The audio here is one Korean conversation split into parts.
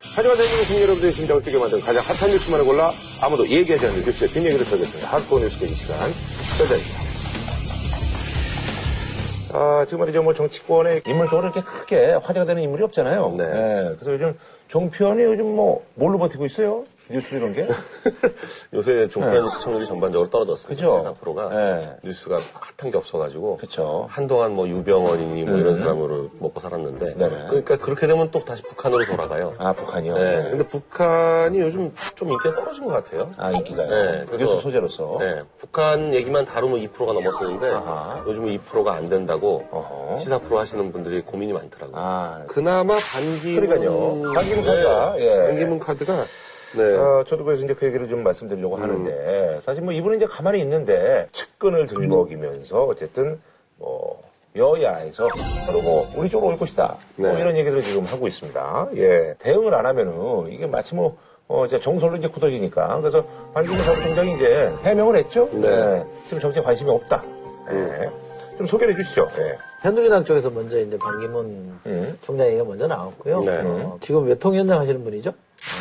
하지만 대한민국 국민 여러분들의 심장을 뛰게 만든 가장 hot한 뉴스만을 골라 아무도 얘기하지 않는 뉴스의 뒷얘기를 털겠습니다. 핫코어 뉴스 이 시간 전자입니다. 아, 지금 말이죠. 뭐 정치권의 인물적으로 이렇게 크게 화제가 되는 인물이 없잖아요. 네. 그래서 요즘 종편이 요즘 뭐 뭘로 버티고 있어요? 뉴스 이런 게? 요새 종편 네. 시청률이 전반적으로 떨어졌습니다. 그죠? 시사 프로가 네. 뉴스가 hot한 게 없어가지고 그쵸. 한동안 뭐 유병언이니 뭐 이런 사람으로 먹고 살았는데 음. 네네. 그러니까 그렇게 되면 또 다시 북한으로 돌아가요. 아, 북한이요? 네. 근데 북한이 요즘 좀 인기가 떨어진 것 같아요. 아, 인기가요? 네, 그래서- 뉴스 소재로서? 네, 북한 얘기만 다루면 2%가 넘었었는데 아하. 요즘은 2%가 안 된다고 어허. 시사 프로 하시는 분들이 고민이 많더라고요. 아, 그나마 반기문 그러니까요. 반기문 카드가, 예. 반기문 카드가 네. 어, 저도 그래서 이제 그 얘기를 좀 말씀드리려고 하는데, 사실 뭐 이분은 이제 가만히 있는데, 측근을 들먹이면서 어쨌든, 뭐, 여야에서, 바로 뭐, 우리 쪽으로 올 것이다. 뭐 네. 이런 얘기들을 지금 하고 있습니다. 예. 대응을 안 하면은, 이게 마치 뭐, 어, 이제 정설로 이제 굳어지니까. 그래서 반기문 사무총장이 이제 해명을 했죠. 네. 예. 지금 정치에 관심이 없다. 예. 좀 소개를 해 주시죠. 예. 현두리당 쪽에서 먼저 이제 반기문 음. 총장 얘기가 먼저 나왔고요. 네. 어, 지금 외통위원장 하시는 분이죠?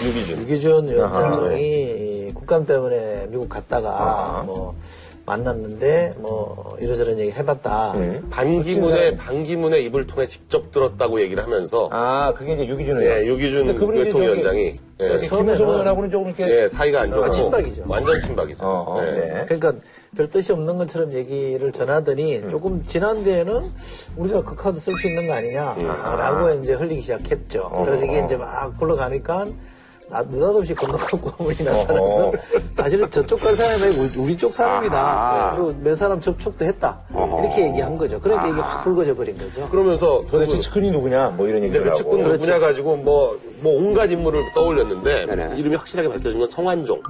유기준. 유기준 위원장이 이 국감 때문에 미국 갔다가 아하. 뭐 만났는데 뭐 이러저런 얘기 해봤다. 음. 반기문의 반기문의 입을 통해 직접 들었다고 얘기를 하면서 아, 그게 이제 유기준 예, 의원. 유기준 근데 그분이 이제 외통위원장이 예, 처음에는- 조금 이렇게. 예, 사이가 안 좋고 아, 친박이죠. 완전 친박이죠. 어, 어, 예. 네. 그러니까 별 뜻이 없는 것처럼 얘기를 전하더니 음. 조금 지난 뒤에는 우리가 그 카드 쓸 수 있는 거 아니냐라고 이제 흘리기 시작했죠. 그래서 이게 이제 막 굴러가니까 나, 느닷없이 건너가고 우리 나타나서 어허. 사실은 저쪽 갈 사람이 우리, 우리 쪽 사람이다. 아하. 그리고 몇 사람 접촉도 했다. 이렇게 얘기한 거죠. 그러니까 이게 확 불거져 버린 거죠. 그러면서 도대체 그- 측근이 누구냐? 뭐 이런 이제 얘기를 그 하고. 측근 누구냐 가지고 뭐, 뭐 온갖 인물을 떠올렸는데 네네. 이름이 확실하게 밝혀진 건 성환종.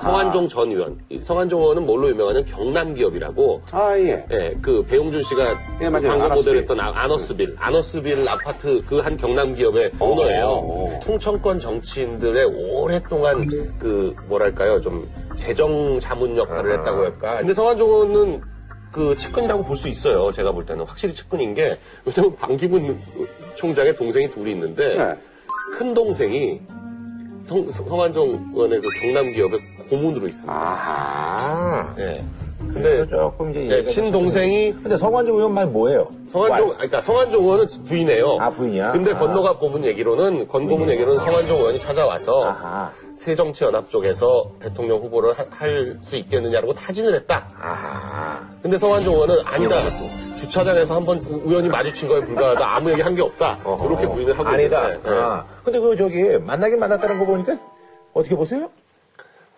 성환종 전 의원. 이 성환종 의원은 뭘로 유명하냐면 경남 기업이라고 아, 예. 예, 그 배용준 씨가 예, 맞아요. 광고 아너스빌. 모델 했던 아- 아너스빌, 아너스빌 아파트 그 한 경남 기업의 오너예요. 어. 충청권 정치인들의 오랫동안 그 뭐랄까요 좀 재정 자문 역할을 했다고 할까. 근데 성한종 의원은 그 측근이라고 볼 수 있어요. 제가 볼 때는 확실히 측근인 게 왜냐면 방기문 총장의 동생이 둘이 있는데 네. 큰 동생이 성, 성한종 의원의 그 경남 기업의 고문으로 있습니다. 아하. 예. 근데 조금 이제 예, 얘기가 친동생이 근데 성관종 의원 말 뭐예요? 성한종, 아니, 그러니까 성한종 의원은 부인이에요. 아, 부인이야? 근데 아. 건너갑 고문 얘기로는, 건 고문 얘기로는 성한종 의원이 찾아와서 아하. 새정치연합 쪽에서 대통령 후보를 할 수 있겠느냐라고 타진을 했다. 아하. 근데 성한종 의원은 아니다. 주차장에서 한번 의원이 마주친 거에 불과하다. 아무 얘기 한 게 없다. 이렇게 부인을 하고 아니다. 있는데, 예. 아. 근데 그 저기 만나긴 만났다는 거 보니까 어떻게 보세요?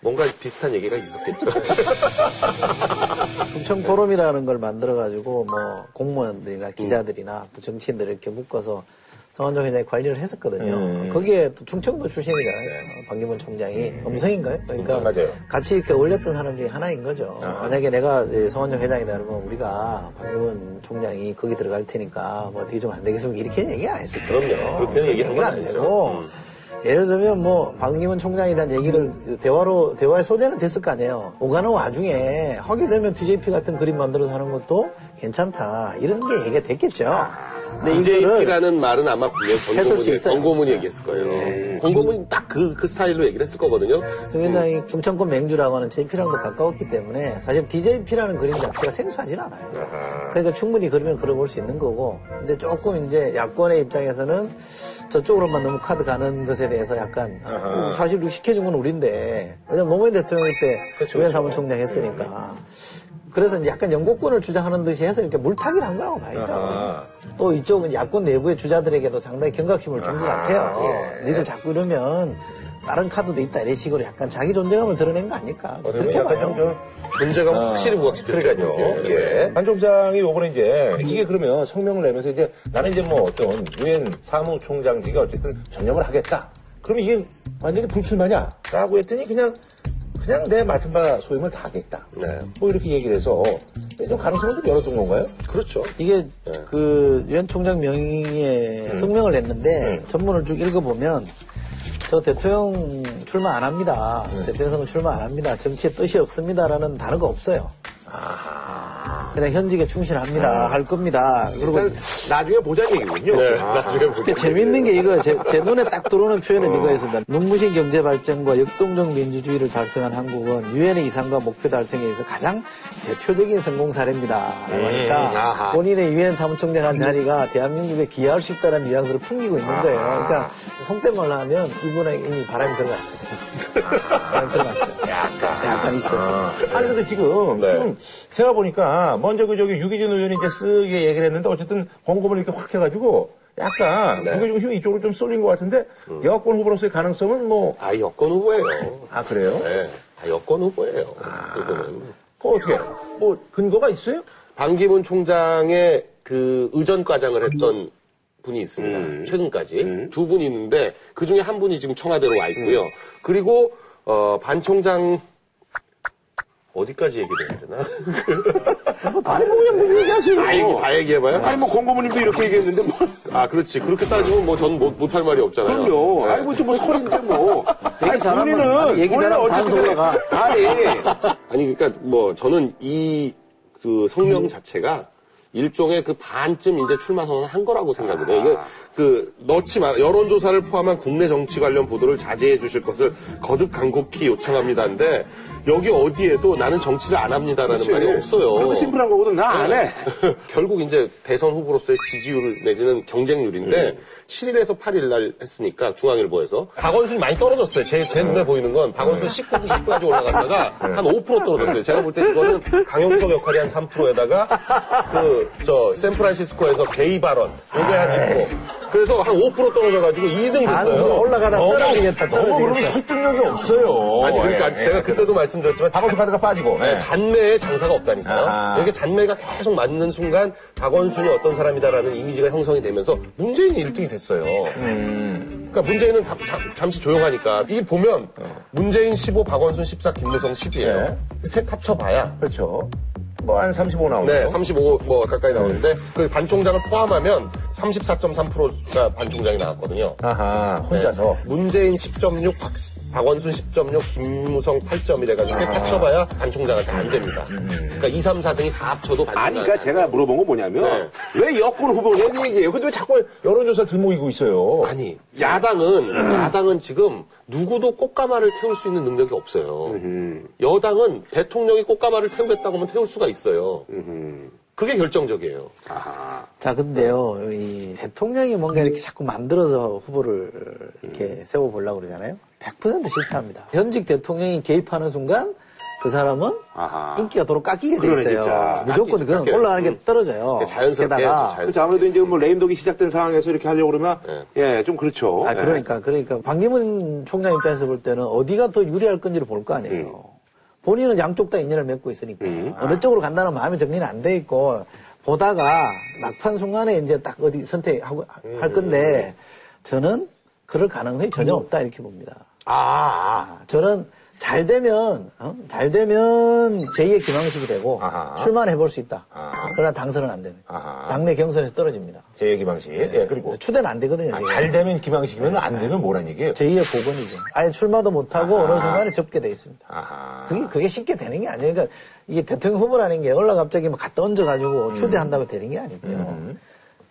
뭔가 비슷한 얘기가 있었겠죠. 충청 포럼이라는 걸 만들어가지고 뭐 공무원들이나 기자들이나 또 정치인들 이렇게 묶어서 성한종 회장이 관리를 했었거든요. 음. 거기에 또 충청도 출신이잖아요. 어, 방기문 총장이 음성인가요? 그러니까 음, 맞아요. 같이 이렇게 올렸던 사람 중에 하나인 거죠. 만약에 내가 이 성한종 회장이다 그러면 우리가 방기문 총장이 거기 들어갈 테니까 뭐 어떻게 좀 안 되겠습니까? 이렇게 얘기 안 했을 거예요. 그럼요. 그렇게는 얘기한 건안 아니죠. 되고 음. 예를 들면 뭐 방기문 대한 얘기를 대화로 대화의 소재는 됐을 거 아니에요. 오가는 와중에 하게 되면 DJP 같은 그림 만들어서 하는 것도 괜찮다 이런 게 얘기가 됐겠죠. 근데 이거를 DJP라는 말은 아마 분명 했을 수 권고문이, 있어요. 권고문이 얘기했을 거예요. 권고문이 딱 그, 그 스타일로 얘기를 했을 거거든요. 성 회장이 중천권 맹주라고 하는 JP랑도 가까웠기 때문에 사실 DJP라는 그림 자체가 생소하진 않아요. 그러니까 충분히 그러면 그려볼 수 있는 거고 근데 조금 이제 야권의 입장에서는 저쪽으로만 너무 카드 가는 것에 대해서 약간 어, 사실 시켜준 건 우린데 왜냐면 노무현 대통령 때 그렇죠, 유엔 사무총장 했으니까 그래서 약간 영국권을 주장하는 듯이 해서 이렇게 물타기를 한 거라고 봐야죠. 아하. 또 이쪽은 야권 내부의 주자들에게도 상당히 경각심을 준 것 같아요. 예. 니들 자꾸 이러면 다른 카드도 있다 이런 식으로 약간 자기 존재감을 드러낸 거 아닐까. 어떻게 그렇게 봐요. 좀 존재감을 확실히. 그게. 예. 한 총장이 요번에 이제 이게 그러면 성명을 내면서 이제 나는 이제 뭐 어떤 유엔 사무총장직에 어쨌든 전념을 하겠다. 그러면 이게 완전히 불출마냐? 라고 했더니 그냥 그냥 내 맡은 바 소임을 다 하겠다. 네. 뭐 이렇게 얘기를 해서 좀 가능성을 좀 열어둔 건가요? 그렇죠. 이게 네. 그 유엔 총장 명의의 음. 성명을 냈는데 전문을 쭉 읽어보면 저 대통령 출마 안 합니다. 네. 대통령 선거 출마 안 합니다. 정치에 뜻이 없습니다라는 단어가 없어요. 그냥 현직에 충실합니다. 할 겁니다. 그리고 나중에 보자는 얘기군요. 네, 아. 나중에 보자. 그 재밌는 게 이거 제, 제 눈에 딱 들어오는 표현은 이거였습니다. 눈부신 경제 발전과 역동적 민주주의를 달성한 한국은 유엔의 이상과 목표 달성에 있어 가장 대표적인 성공 사례입니다. 라고 하니까 아하. 본인의 유엔 사무총장 한 자리가 대한민국에 기여할 수 있다는 뉘앙스를 풍기고 있는 거예요. 그러니까 속된 말로 하면 이분에게 이미 바람이 들어갔어요. 바람이 들어갔어요. 약간. 약간 있어요. 아니 근데 지금 네. 지금 제가 보니까 먼저 그 저기 유기진 의원이 이제 쓰게 얘기를 했는데 어쨌든 공급을 이렇게 확 해가지고 약간 네. 공개 중심이 이쪽으로 좀 쏠린 것 같은데 여권 후보로서의 가능성은 뭐아 아, 여권 후보예요. 그래요? 네. 아, 여권 후보예요. 이거는. 그 어떻게 뭐 근거가 있어요? 반기문 총장의 그 의전 과장을 했던 분이 있습니다. 최근까지 두 분이 있는데 그 중에 한 분이 지금 청와대로 와 있고요. 그리고 어, 반 총장 어디까지 얘기해야 되나? 아니 뭐 그냥 뭐 얘기하세요. 다 얘기 다 얘기해봐요. 아니 뭐 공고모님도 이렇게 얘기했는데 뭐 아 그렇지 그렇게 따지면 뭐 전 못할 말이 없잖아요. 그럼요. 네. 아니 뭐, 뭐 설인데 뭐. 아니 본인은 아니, 얘기 잘하면 어쨌든 방송 올라가. 아니 아니 그러니까 뭐 저는 이 그 성명 자체가 일종의 그 반쯤 이제 출마 선언을 한 거라고 생각을 해요. 이게 그 넣지 마 여론조사를 포함한 국내 정치 관련 보도를 자제해 주실 것을 거듭 간곡히 요청합니다인데 여기 어디에도 나는 정치를 안 합니다라는 말이 없어요. 그 심플한 거거든 나 안 해. 결국 이제 대선 후보로서의 지지율 내지는 경쟁률인데 7일에서 8일 날 했으니까 중앙일보에서 박원순이 많이 떨어졌어요. 제, 제 눈에 보이는 건 박원순 19분, 20분까지 올라갔다가 한 5% 떨어졌어요. 제가 볼 때 이거는 강용석 역할이 한 3%에다가 그 저 샌프란시스코에서 게이 발언 요게 한 2%. 그래서 한 5% 떨어져가지고 2등 아, 됐어요. 올라가다 떨어지겠다, 너무 그러면. 설득력이 없어요. 아니 그러니까 예, 제가 예. 그때도 말씀드렸지만 박원순 카드가 빠지고. 네, 예. 잔매에 장사가 없다니까요. 아하. 이렇게 잔매가 계속 맞는 순간 박원순이 어떤 사람이다라는 이미지가 형성이 되면서 문재인이 1등이 됐어요. 그러니까 문재인은 다- 잠- 잠시 조용하니까 이 보면 문재인 15, 박원순 14, 김무성 10이에요. 셋 합쳐봐야 그렇죠. 뭐 한 35 나오죠. 네, 35뭐 가까이 나오는데 그 반 총장을 포함하면 34.3%가 반 총장이 나왔거든요. 아하, 혼자서. 네. 문재인 10.6, 박, 박원순 10.6, 김무성 8.1 해가지고 셋 합쳐봐야 반 총장한테 안 됩니다. 그러니까 2, 3, 4등이 다 합쳐도 반 아니, 총장. 그러니까 제가 물어본 건 뭐냐면, 왜 여권 후보 얘기 얘기해요? 근데 왜 자꾸 여론조사 들먹이고 있어요? 아니, 야당은, 야당은 지금 누구도 꽃가마를 태울 수 있는 능력이 없어요. 여당은 대통령이 꽃가마를 태우겠다고 하면 태울 수가 있어요. 그게 결정적이에요. 자, 근데요, 이 대통령이 뭔가 이렇게 자꾸 만들어서 후보를 이렇게 세워보려고 그러잖아요. 100% 실패합니다. 현직 대통령이 개입하는 순간 그 사람은 아하. 인기가 도로 깎이게 돼 그러네, 있어요. 진짜. 무조건 깎이- 그건 깎여요. 올라가는 게 음. 떨어져요. 자연스럽게 게다가 해야죠, 자연스럽게. 그렇죠. 아무래도 이제 뭐 레임덕이 시작된 상황에서 이렇게 하려고 그러면, 예, 좀 그렇죠. 아, 그러니까, 그러니까, 반기문 총장 입장에서 볼 때는 어디가 더 유리할 건지를 볼 거 아니에요. 본인은 양쪽 다 인연을 맺고 있으니까. 어느 쪽으로 간다는 마음의 정리는 안 돼 있고, 보다가 막판 순간에 이제 딱 어디 선택하고 할 건데, 저는 그럴 가능성이 전혀 없다, 이렇게 봅니다. 아, 아. 아, 저는 잘 되면, 어? 잘 되면 제2의 김황식이 되고, 아하. 출마는 해볼 수 있다. 아하. 그러나 당선은 안 되는. 아하. 당내 경선에서 떨어집니다. 제 얘기 방식. 예, 그리고. 추대는 안 되거든요. 아. 잘 되면 김항식이면 안 되면 뭐란 얘기예요? 제2의 복원이죠. 아예 출마도 못 하고 어느 순간에 접게 돼 있습니다. 아하. 그게, 그게 쉽게 되는 게 아니에요. 그러니까 이게 대통령 후보라는 게 올라 갑자기 막 갖다 얹어 가지고 음. 추대한다고 되는 게 아니고요.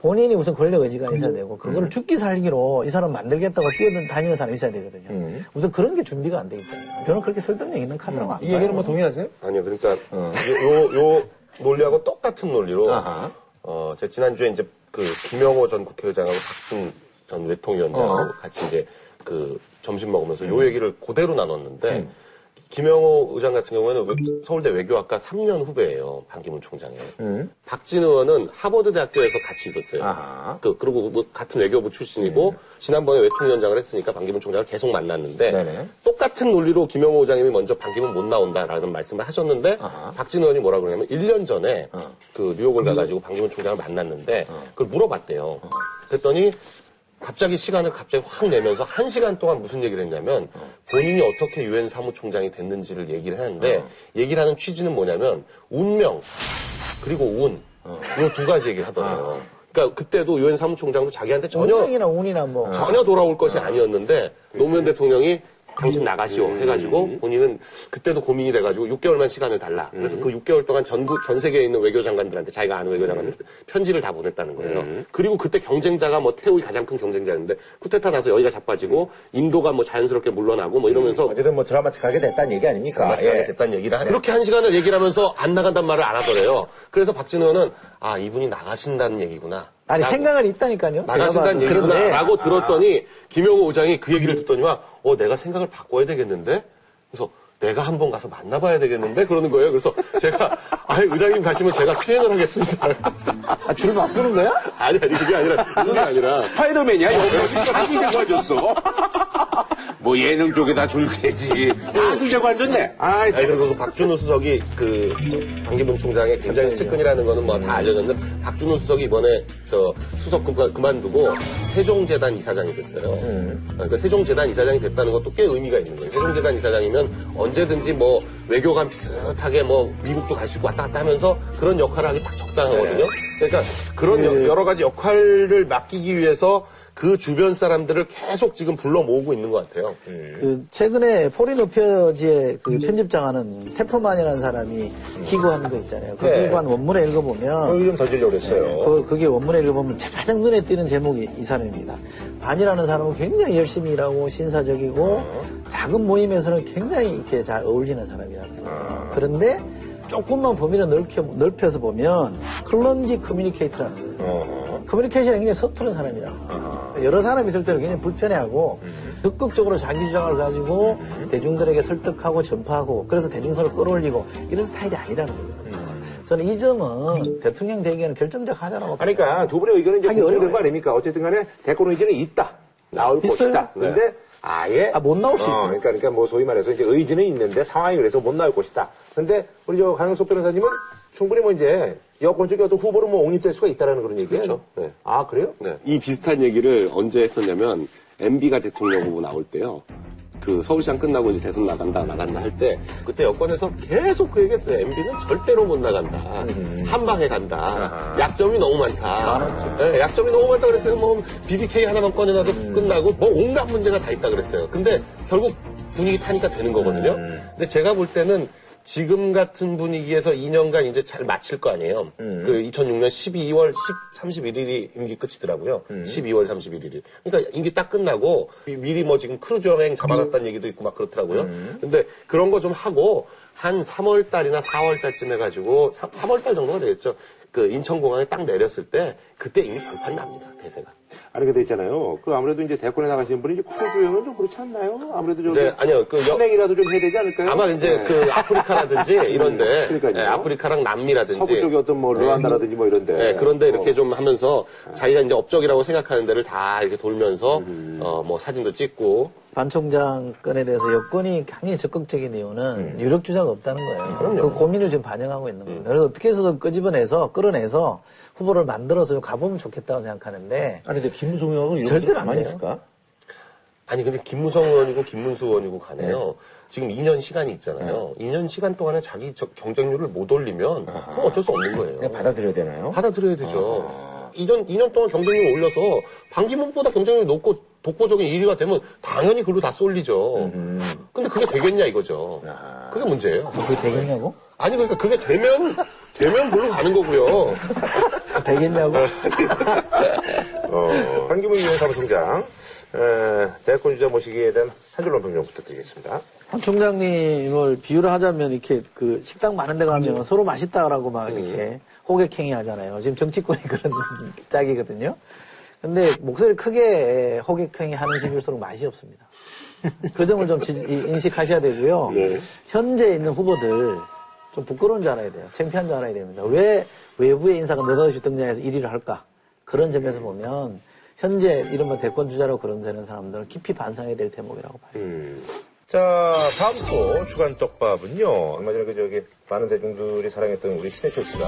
본인이 우선 권력 의지가 있어야 되고, 음. 그거를 죽기 살기로 이 사람 만들겠다고 뛰어다니는 사람이 있어야 되거든요. 우선 그런 게 준비가 안 돼 있잖아요. 저는 그렇게 설득력 있는 카드라고 안 음. 이 봐요. 얘기는 뭐 동의하세요? 아니요, 그러니까 요, 요, 요 논리하고 똑같은 논리로 아하. 어, 제가 지난주에 이제 그 김영호 전 국회의장하고 박준 전 외통위원장하고 어. 같이 이제 그 점심 먹으면서 요 얘기를 그대로 나눴는데 김영호 의장 같은 경우에는 외- 서울대 외교학과 3년 후배예요. 반기문 총장이. 박진 의원은 하버드 대학교에서 같이 있었어요. 아하. 그, 그리고 뭐 같은 외교부 출신이고 지난번에 외통위원장을 했으니까 반기문 총장을 계속 만났는데 네네. 똑같은 논리로 김영호 의장님이 먼저 반기문 못 나온다라는 말씀을 하셨는데 아하. 박진 의원이 뭐라 그러냐면 1년 전에 어. 그 뉴욕을 가가지고 반기문 총장을 만났는데 그걸 물어봤대요. 그랬더니 갑자기 시간을 갑자기 확 내면서 한 시간 동안 무슨 얘기를 했냐면 본인이 어떻게 유엔 사무총장이 됐는지를 얘기를 하는데 얘기를 하는 취지는 뭐냐면 운명 그리고 운. 이 두 가지 얘기를 하더라고요. 그러니까 그때도 유엔 사무총장도 자기한테 전혀 운명이나 운이나 뭐. 전혀 돌아올 것이 아니었는데 노무현 대통령이 당신 나가시오 해가지고 본인은 그때도 고민이 돼가지고 6개월만 시간을 달라. 그래서 그 6개월 동안 전국 전 세계에 있는 외교장관들한테 자기가 아는 외교장관들 편지를 다 보냈다는 거예요. 그리고 그때 경쟁자가 뭐 태우이 가장 큰 경쟁자였는데 쿠데타 나서 여기가 자빠지고 인도가 뭐 자연스럽게 물러나고 뭐 이러면서 어쨌든 뭐 드라마틱하게 됐다는 얘기 아닙니까? 마찬가지 예. 됐다는 얘기를 하 그렇게 한 시간을 얘기를 하면서 안 나간단 말을 안 하더래요. 그래서 의원은 아 이분이 나가신다는 얘기구나. 아니 생각은 있다니까요. 제가 나가신다는 얘기구나라고 들었더니 김영호 의장이 그 얘기를 듣더니만 어 내가 생각을 바꿔야 되겠는데 그래서 내가 한번 가서 만나봐야 되겠는데 그러는 거예요. 그래서 제가 아 의장님 가시면 제가 수행을 하겠습니다. 아, 줄 바꾸는 거야? 아니 아니 그게 아니라 그게 아니라 스파이더맨이야? 여기 제고 앉았어. 뭐 예능 쪽에다 줄 테지. 하기 제고 앉았네. 아이, 아니, 그리고 그 박준우 수석이 그 반기문 총장의 굉장히 측근이라는 거는 뭐 다 알려졌는데 박준우 수석이 이번에 저 수석 그- 그만두고 세종재단 이사장이 됐어요. 그러니까 세종재단 이사장이 됐다는 것도 꽤 의미가 있는 거예요. 세종재단 이사장이면 언제든지 뭐 외교관 비슷하게 뭐 미국도 갈 수 있고 왔다 갔다 하면서 그런 역할을 하기 딱 적당하거든요. 그러니까 그런 여- 여러 가지 역할을 맡기기 위해서 그 주변 사람들을 계속 지금 불러 모으고 있는 것 같아요. 그 최근에 Foreign Affairs지의 그 편집장하는 테퍼만이라는 사람이 기고한 거 있잖아요. 그 네. 기고한 원문에 읽어보면 거기 좀더 주려고 그랬어요. 그, 그게 원문에 읽어보면 가장 눈에 띄는 제목이 이 사람입니다. 반이라는 사람은 굉장히 열심히 일하고 신사적이고 작은 모임에서는 굉장히 이렇게 잘 어울리는 사람이라는 거예요. 그런데 조금만 범위를 넓혀, 넓혀서 보면 clumsy communicator라는 거예요. 커뮤니케이션이 굉장히 서투른 사람이라는 거예요. 여러 사람이 있을 때는 굉장히 불편해하고 적극적으로 자기 주장을 가지고 대중들에게 설득하고 전파하고 그래서 대중성을 끌어올리고 이런 스타일이 아니라는 거거든요. 저는 이 점은 대통령 되기에는 결정적 하자라고 아니, 그러니까 두 분의 의견은 이제 어려워요. 거 아닙니까? 어쨌든 간에 대권 의지는 있다. 나올 있어요. 것이다. 근데 아예. 아, 못 나올 수 있어요. 그러니까, 그러니까 뭐 소위 말해서 이제 의지는 있는데 상황이 그래서 못 나올 것이다. 근데 우리 저 강영석 변호사님은 충분히 뭐 이제 여권 쪽에 어떤 후보로 뭐 옹립될 수가 있다라는 그런 얘기예요. 그렇죠. 네. 아, 그래요? 네. 이 비슷한 얘기를 언제 했었냐면 MB가 대통령 후보 나올 때요. 그 서울시장 끝나고 이제 대선 나간다 나간다 할 때 그때 여권에서 계속 그 얘기했어요. MB는 절대로 못 나간다. 한 방에 간다. 약점이 너무 많다. 네, 약점이 너무 많다 그랬어요. 뭐 BDK 하나만 꺼내놔도 끝나고 뭐 온갖 문제가 다 있다 그랬어요. 근데 결국 분위기 타니까 되는 거거든요. 근데 제가 볼 때는 지금 같은 분위기에서 2년간 이제 잘 마칠 거 아니에요. 그 2006년 12월 10, 31일이 임기 끝이더라고요. 12월 31일이. 그러니까 임기 딱 끝나고 미- 미리 뭐 지금 크루즈 여행 잡아놨다는 얘기도 있고 막 그렇더라고요. 근데 그런 거 좀 하고 한 3월 달이나 4월 달쯤 해가지고 3 월 달 정도가 되겠죠. 그 인천공항에 딱 내렸을 때 그때 이미 결판 납니다. 대세가. 아니, 근데 있잖아요. 그 아무래도 이제 대권에 나가시는 분이 이제 크루즈 여행은 좀 그렇지 않나요? 아무래도 좀. 네, 아니요. 그 여- 선행이라도 좀 해야 되지 않을까요? 아마 이제 네. 그 아프리카라든지 이런데 그러니까요. 예, 아프리카랑 남미라든지 서부 쪽에 어떤 뭐 르완다라든지 뭐 이런데. 네, 그런데 이렇게 어. 좀 하면서 자기가 이제 업적이라고 생각하는 데를 다 이렇게 돌면서 음. 어 뭐 사진도 찍고 반 총장 건에 대해서 여권이 굉장히 적극적인 이유는 유력 주자가 없다는 거예요. 그 고민을 지금 반영하고 있는 겁니다. 그래서 어떻게 해서든 끄집어내서 끌어내서 후보를 만들어서 좀 가보면 좋겠다고 생각하는데 아니, 근데 김무성 의원은 이런 절대로 절대로 안 가만히. 있을까? 아니 근데 김무성 의원이고 김문수 의원이고 간에요. 네. 지금 2년 시간이 있잖아요. 2년 시간 동안에 자기 저 경쟁률을 못 올리면 그럼 어쩔 수 없는 거예요. 그냥 받아들여야 되나요? 받아들여야 되죠. 2년, 2년 동안 경쟁률 올려서 반기문보다 경쟁률이 높고 독보적인 1위가 되면 당연히 글로 다 쏠리죠. 근데 그게 되겠냐 이거죠. 그게 문제예요. 그게 되겠냐고? 아니 그러니까 그게 되면 되면 글로 가는 거고요. 되겠냐고? 어, 한기문 유엔 사무총장, 에, 대권 주자 모시기에 대한 한 줄로 평정 부탁드리겠습니다. 한 총장님을 비유를 하자면 이렇게 그 식당 많은 데 가면 서로 맛있다라고 막 이렇게 호객행위 하잖아요. 지금 정치권이 그런 짝이거든요. 근데 목소리 크게 호객행위 하는 집일수록 맛이 없습니다. 그 점을 좀 지- 이- 인식하셔야 되고요. 현재 있는 후보들 좀 부끄러운 줄 알아야 돼요. 창피한 줄 알아야 됩니다. 왜 외부의 인사가 느닷없이 등장해서 1위를 할까? 그런 점에서 보면 현재 이른바 대권 주자로 거론되는 사람들은 깊이 반성해야 될 대목이라고 봐요. 자, 다음 또 주간 떡밥은요. 얼마 전에 그 저기 많은 대중들이 사랑했던 우리 신해철 씨가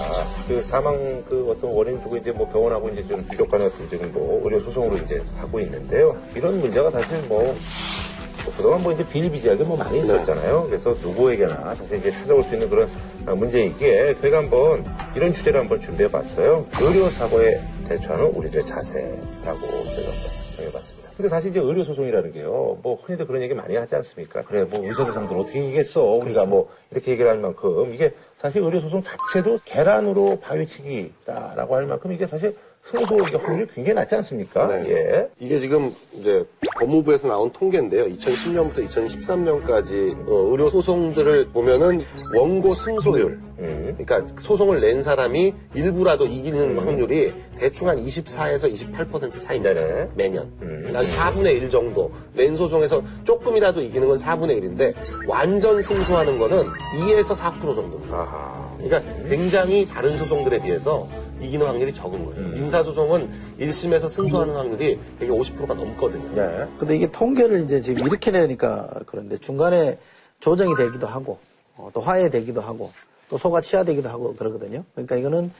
그 사망 그 어떤 원인 두고 이제 뭐 병원하고 이제 좀 유족간의 어떤 지금 뭐 의료 소송으로 이제 하고 있는데요. 이런 문제가 사실 뭐, 뭐 그동안 뭐 이제 비일비재하게 뭐 많이 있었잖아요. 그래서 누구에게나 사실 이제 찾아올 수 있는 그런 아, 문제이기에 저희가 한번 이런 주제를 한번 준비해 봤어요. 의료 사고에 대처하는 우리들의 자세라고 저희가 정해봤습니다. 근데 사실 이제 의료 소송이라는 게요, 뭐 흔히들 그런 얘기 많이 하지 않습니까? 그래, 뭐 의사들 상대로 어떻게 이기겠어? 우리가 뭐 이렇게 얘기를 할 만큼 이게 사실 의료 소송 자체도 계란으로 바위치기다라고 할 만큼 이게 사실 승소 이게 확률이 굉장히 낮지 않습니까? 네. 예. 이게 지금 이제 법무부에서 나온 통계인데요. 2010년부터 2013년까지 어, 의료 소송들을 보면은 원고 승소율, 그러니까 소송을 낸 사람이 일부라도 이기는 확률이 대충 한 24에서 28% 사이입니다. 네네. 매년. 한 4분의 1 정도. 낸 소송에서 조금이라도 이기는 건 4분의 1인데 완전 승소하는 거는 2에서 4% 정도입니다. 아하. 그러니까 굉장히 다른 소송들에 비해서 이기는 확률이 적은 거예요. 민사소송은 1심에서 승소하는 확률이 되게 50%가 넘거든요. 네. 근데 이게 통계를 이제 지금 이렇게 내니까 그런데 중간에 조정이 되기도 하고 어, 또 화해되기도 하고 또 소가 치하되기도 하고 그러거든요. 그러니까 이거는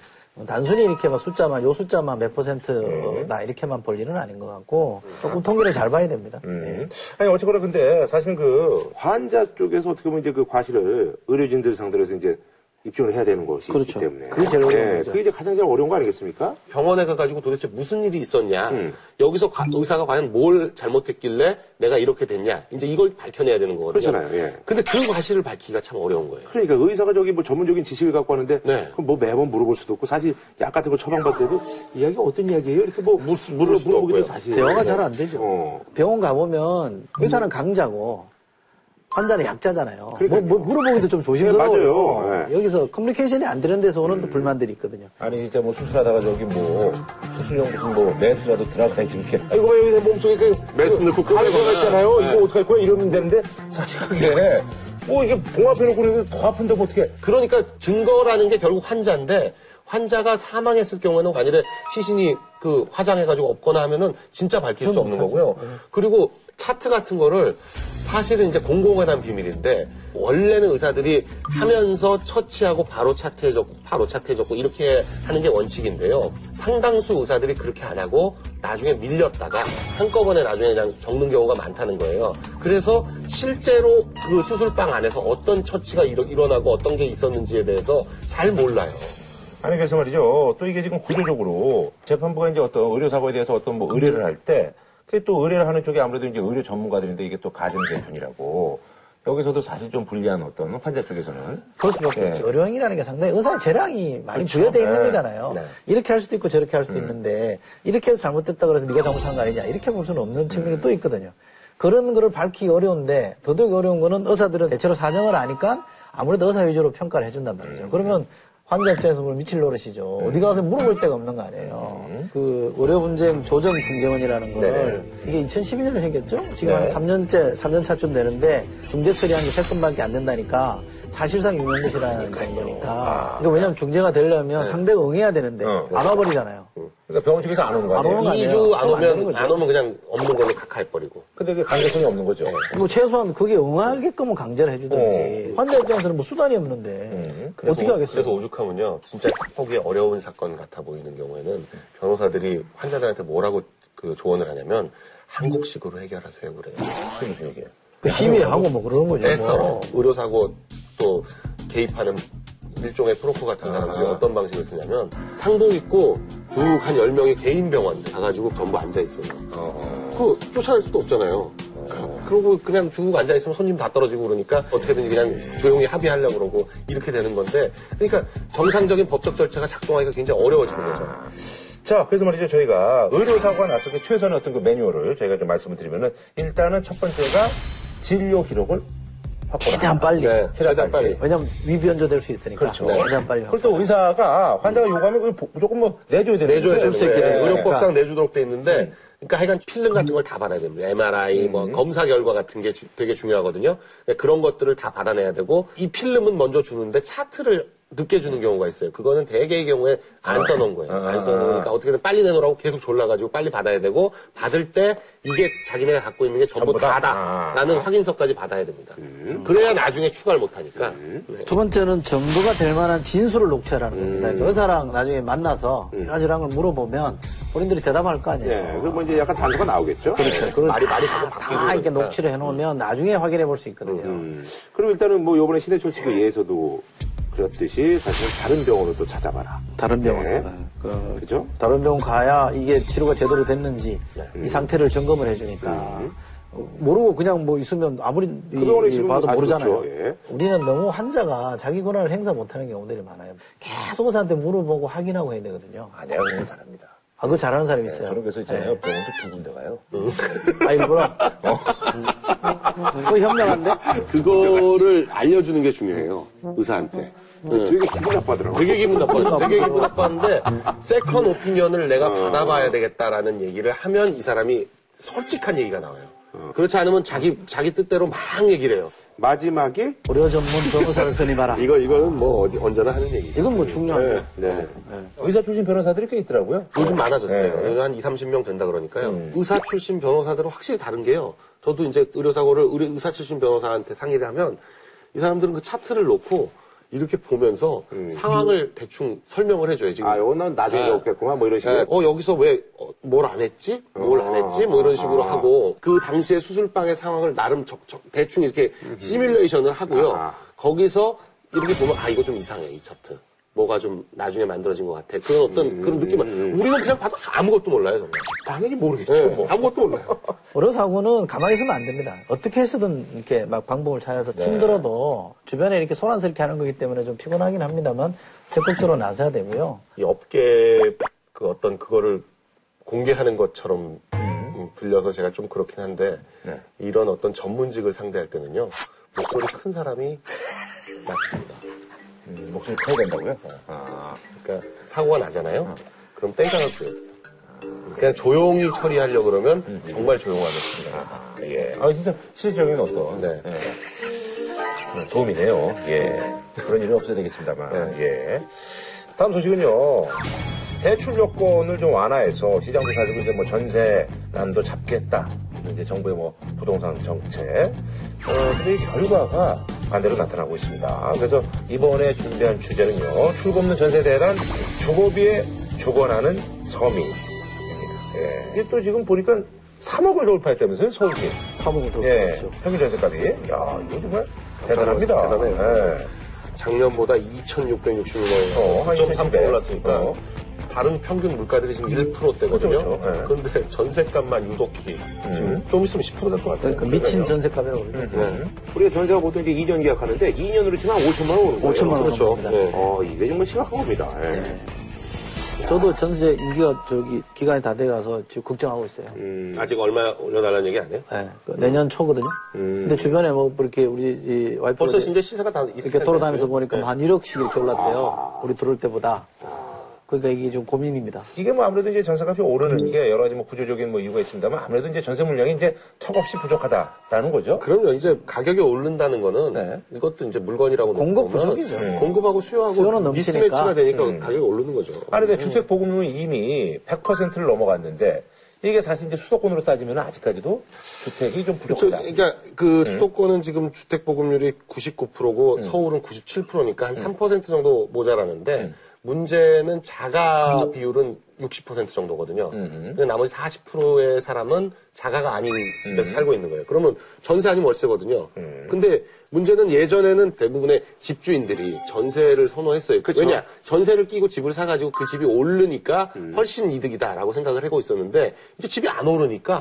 단순히 이렇게 막 숫자만 요 숫자만 몇 퍼센트다 이렇게만 볼 일은 아닌 것 같고 조금 통계를 잘 봐야 됩니다. 예. 음. 아니 어쨌거나 근데 사실은 그 환자 쪽에서 어떻게 보면 이제 그 과실을 의료진들 상대로 해서 이제 입증을 해야 되는 것이 그렇죠. 때문에 그게 제일 어려운 예, 거죠. 그게 이제 가장 제일 어려운 거 아니겠습니까? 병원에 가가지고 도대체 무슨 일이 있었냐. 음. 여기서 과- 의사가 과연 뭘 잘못했길래 내가 이렇게 됐냐. 이제 이걸 밝혀내야 되는 거거든요. 그렇잖아요, 예. 근데 그 과실을 밝히기가 참 어려운 거예요. 그러니까 의사가 저기 뭐 전문적인 지식을 갖고 하는데 네. 그럼 뭐 매번 물어볼 수도 없고 사실 약 같은 거 처방받을 때도 이야기가 어떤 이야기예요? 이렇게 뭐물 수- 물을 물어보기도. 사실 대화가 잘 안 되죠. 어. 병원 가보면 의사는 강자고 환자는 약자잖아요. 뭐. 뭐 물어보기도 좀 네, 조심스러워요. 맞아요. 네. 여기서 커뮤니케이션이 안 되는 데서 오는 또 불만들이 있거든요. 아니 진짜 뭐 수술하다가 저기 뭐 수술용 무슨 뭐 메스라도 들어가야지 이렇게 아 이거 봐 여기 내 몸속에 그 메스 넣고 가위 끄집어내거나. 들어갔잖아요 네. 이거 어떡할 거야 이러면 되는데 사실 그게 뭐 이게 봉합해 놓고 그러는데 더 아픈데 뭐 어떻게 그러니까 증거라는 게 결국 환자인데 환자가 사망했을 경우에는 관일에 시신이 그 화장해가지고 없거나 하면은 진짜 밝힐 수 없는 거고요. 그리고 차트 같은 거를 사실은 이제 공공연한 비밀인데 원래는 의사들이 하면서 처치하고 바로 차트해줬고 바로 차트해줬고 이렇게 하는 게 원칙인데요. 상당수 의사들이 그렇게 안 하고 나중에 밀렸다가 한꺼번에 나중에 그냥 적는 경우가 많다는 거예요. 그래서 실제로 그 수술방 안에서 어떤 처치가 일어, 일어나고 어떤 게 있었는지에 대해서 잘 몰라요. 아니 그래서 말이죠 또 이게 지금 구조적으로 재판부가 이제 어떤 의료 사고에 대해서 어떤 뭐 의뢰를 할때 그게 또 의뢰를 하는 쪽이 아무래도 이제 의료 전문가들인데 이게 또 가정된 편이라고 여기서도 사실 좀 불리한 어떤 환자 쪽에서는 그럴 수밖에 예. 없죠. 의료행위라는 게 상당히 의사의 재량이 많이 그렇죠. 부여되어 있는 네. 거잖아요. 네. 이렇게 할 수도 있고 저렇게 할 수도 있는데 이렇게 해서 잘못됐다 그래서 네가 잘못한 거 아니냐 이렇게 볼 수는 없는 측면이 또 있거든요. 그런 거를 밝히기 어려운데 더더욱 어려운 거는 의사들은 대체로 사정을 아니까 아무래도 의사 위주로 평가를 해준단 말이죠. 그러면 환자 입장에서 보면 미칠 노릇이죠. 어디 가서 물어볼 데가 없는 거 아니에요. 그 의료 분쟁 조정 중재원이라는 거를 이게 2012년에 생겼죠? 지금 네. 한 3년째, 3년 차쯤 되는데 중재 처리한 게 3건밖에 안 된다니까 사실상 유명무실한 정도니까. 그러니까 왜냐면 중재가 되려면 상대가 응해야 되는데 어. 안 와버리잖아요. 그러니까 병원 측에서 안 오는 거 안? 오는 거 아니에요? 2주 안 그럼 안 되는 오면 거죠. 안 오면 그냥 없는 걸로 각하해 버리고. 근데 그게 관계성이 없는 거죠. 뭐 최소한 그게 응하게끔은 강제를 해주든지 환자 입장에서는 뭐 수단이 없는데 어떻게 오- 하겠어요? 그래서 오죽하면요, 진짜 보기 어려운 사건 같아 보이는 경우에는 변호사들이 환자들한테 뭐라고 그 조언을 하냐면 한국식으로 해결하세요 그래요. 그게 무슨 얘기예요? 그 시위하고 뭐 그러는 거죠. 떼서 뭐. 의료사고 또 개입하는 일종의 프로포 같은 사람들이 어떤 방식을 쓰냐면 상복 입고 쭉한 10명이 개인 병원 가가지고 전부 앉아있어요. 그 쫓아낼 수도 없잖아요. 그러고 그냥 쭉 앉아있으면 손님 다 떨어지고 그러니까 어떻게든지 그냥 조용히 합의하려고 그러고 이렇게 되는 건데 그러니까 정상적인 법적 절차가 작동하기가 굉장히 어려워지는 거죠. 자, 그래서 말이죠. 저희가 의료사고가 났을 때 최선의 어떤 그 매뉴얼을 저희가 좀 말씀을 드리면은 일단은 첫 번째가 진료 기록을 최대한 빨리. 네, 최대한 빨리. 왜냐면 위변조 될 수 있으니까. 그렇죠. 최대한 빨리. 그걸 또 의사가 환자가 요구하면 무조건 뭐 내줘야 되는 내줘야. 줄 수 있게 네. 돼. 의료법상 그러니까. 내주도록 돼 있는데, 그러니까 하여간 필름 같은 걸 다 받아야 됩니다. MRI, 뭐 검사 결과 같은 게 주- 되게 중요하거든요. 그러니까 그런 것들을 다 받아내야 되고, 이 필름은 먼저 주는데 차트를 늦게 주는 경우가 있어요. 그거는 대개의 경우에 안 써놓은 거예요. 안 써놓으니까 어떻게든 빨리 내놓으라고 계속 졸라가지고 빨리 받아야 되고, 받을 때 이게 자기네가 갖고 있는 게 전부 전부 다? 다다라는 확인서까지 받아야 됩니다. 그래야 나중에 추가를 못하니까. 네. 두 번째는 증거가 될 만한 진술을 녹취하라는 겁니다. 그러니까 의사랑 나중에 만나서 이러저러한 걸 물어보면 본인들이 대답할 거 아니에요. 네, 그뭐 이제 약간 단서가 나오겠죠. 그렇죠. 그걸 말이- 말이 다, 자꾸 다 바뀌고 이렇게 그러니까. 녹취를 해놓으면 나중에 확인해 볼 수 있거든요. 음. 그리고 일단은 뭐 요번에 신해철 씨가 예에서도 그렇듯이 사실 다른 병원을 또 찾아봐라. 다른 병원. 네. 어, 그, 그죠? 다른 병원 가야 이게 치료가 제대로 됐는지 네. 이 상태를 점검을 해주니까 어, 모르고 그냥 뭐 있으면 아무리 있으면 봐도 다 모르잖아요. 예. 우리는 너무 환자가 자기 권한을 행사 못하는 경우들이 많아요. 계속 의사한테 물어보고 확인하고 해야 되거든요. 아니야, 그런 건 잘합니다. 아, 그거 잘하는 사람이 있어요. 저는 그래서 있잖아요. 병원도 두 군데 가요. 아, 일부러? 그거 현명한데? 그거를 알려주는 게 중요해요. 의사한테. 되게 기분 나빠더라고. 되게 기분 나빠요. 되게 기분 나빠는데 second opinion을 내가 받아봐야 되겠다라는 얘기를 하면 이 사람이 솔직한 얘기가 나와요. 그렇지 않으면 자기 자기 뜻대로 막 얘기를 해요. 마지막에 의료 전문 변호사를 선임하라. 이거 이거는 뭐 어디, 언제나 하는 얘기죠. 이건 뭐 중요하죠. 네. 의사 출신 변호사들이 꽤 있더라고요. 요즘 많아졌어요. 네. 한 2, 30명 된다 그러니까요. 의사 출신 변호사들은 확실히 다른 게요. 저도 이제 의료사고를 의료- 의사 출신 변호사한테 상의를 하면 이 사람들은 그 차트를 놓고 이렇게 보면서 상황을 대충 설명을 해줘요. 지금 아, 요거는 나중에 네. 없겠구만, 뭐 이런 식으로. 네, 어 여기서 왜 뭘 안 했지? 뭘 안 했지? 뭐 이런 식으로 하고 그 당시에 수술방의 상황을 나름 적, 적- 대충 이렇게 시뮬레이션을 하고요. 아하. 거기서 이렇게 보면 아 이거 좀 이상해 이 차트. 뭐가 좀 나중에 만들어진 것 같아. 그런 어떤 그런 느낌을 우리는 그냥 봐도 아무것도 몰라요 정말. 당연히 모르겠죠. 네, 뭐. 아무것도 몰라요. 의료사고는 가만히 있으면 안 됩니다. 어떻게 해서든 이렇게 막 방법을 찾아서 힘들어도 주변에 이렇게 소란스럽게 하는 거기 때문에 좀 피곤하긴 합니다만 적극적으로 나서야 되고요. 이 업계 그 어떤 그거를 공개하는 것처럼 음, 들려서 제가 좀 그렇긴 한데 네. 이런 어떤 전문직을 상대할 때는요 목소리 큰 사람이 낫습니다. 음, 목소리 커야 된다고요? 그러니까 사고가 나잖아요. 그럼 땡깡을 뿌려요. 그냥 조용히 처리하려고 그러면 정말 조용하게 처리합니다. 예. 아, 진짜 실질적인 어떤 네. 예. 음, 도움이네요. 예. 그런 일은 없어야 되겠습니다만. 예. 다음 소식은요. 대출 요건을 좀 완화해서 시장도 살리고 이제 뭐 전세 난도 잡겠다. 이제 정부의 뭐 부동산 정책. 어, 이 결과가 반대로 나타나고 있습니다. 그래서 이번에 준비한 주제는요. 출구 없는 전세 대란 주거비에 주거나는 서민입니다. 예. 이게 또 지금 보니까 3억을 돌파했다면서요, 서울시. 사복을 들고 예. 평균 전세값이. 야, 이거 정말 대단합니다. 대단해요. 예. 작년보다 2,666원, 어, 한9.3% 2,700. 올랐으니까 어. 다른 평균 물가들이 지금 1%대거든요. 그렇죠, 그렇죠. 예. 그런데 전세값만 유독히 지금 좀 있으면 10%될 것 같아요. 그러니까 미친 전세값이라고 그러죠. 네. 우리가 전세가 보통 이제 2년 계약하는데 2년으로 치면 5천만 원 오는 거예요. 5천만 원 그렇죠. 네. 어, 이게 정말 심각한 겁니다. 예. 저도 전세 임기가 저기 기간이 다 돼가서 지금 걱정하고 있어요. 아직 얼마 올려달라는 얘기 안 해요? 예, 그 내년 초거든요. 근데 주변에 뭐 이렇게 우리 이 와이프 벌써 이제 시세가 다 있을 이렇게 텐데. 돌아다니면서 보니까 네. 뭐한 1억씩 이렇게 올랐대요. 우리 들어올 때보다. 그러니까 이게 좀 고민입니다. 이게 뭐 아무래도 이제 전세값이 오르는 게 여러 가지 뭐 구조적인 뭐 이유가 있습니다만 아무래도 이제 전세 물량이 이제 턱없이 부족하다라는 거죠. 그럼요. 이제 가격이 오른다는 거는 네. 이것도 이제 물건이라고 공급 부족이죠. 네. 공급하고 수요하고 수요는 넘치니까. 미스매치가 되니까 가격이 오르는 거죠. 아니, 근데 주택 보급률은 이미 100%를 넘어갔는데 이게 사실 이제 수도권으로 따지면 아직까지도 주택이 좀. 부족하다. 그러니까 그 수도권은 지금 주택 보급률이 99%고 서울은 97%니까 한3% 정도 모자라는데 문제는 자가 비율은 60% 정도거든요. 근데 나머지 40%의 사람은 자가가 아닌 집에서 살고 있는 거예요. 그러면 전세 아니면 월세거든요. 근데 문제는 예전에는 대부분의 집주인들이 전세를 선호했어요. 왜냐? 전세를 끼고 집을 사가지고 그 집이 오르니까 훨씬 이득이다라고 생각을 하고 있었는데 이제 집이 안 오르니까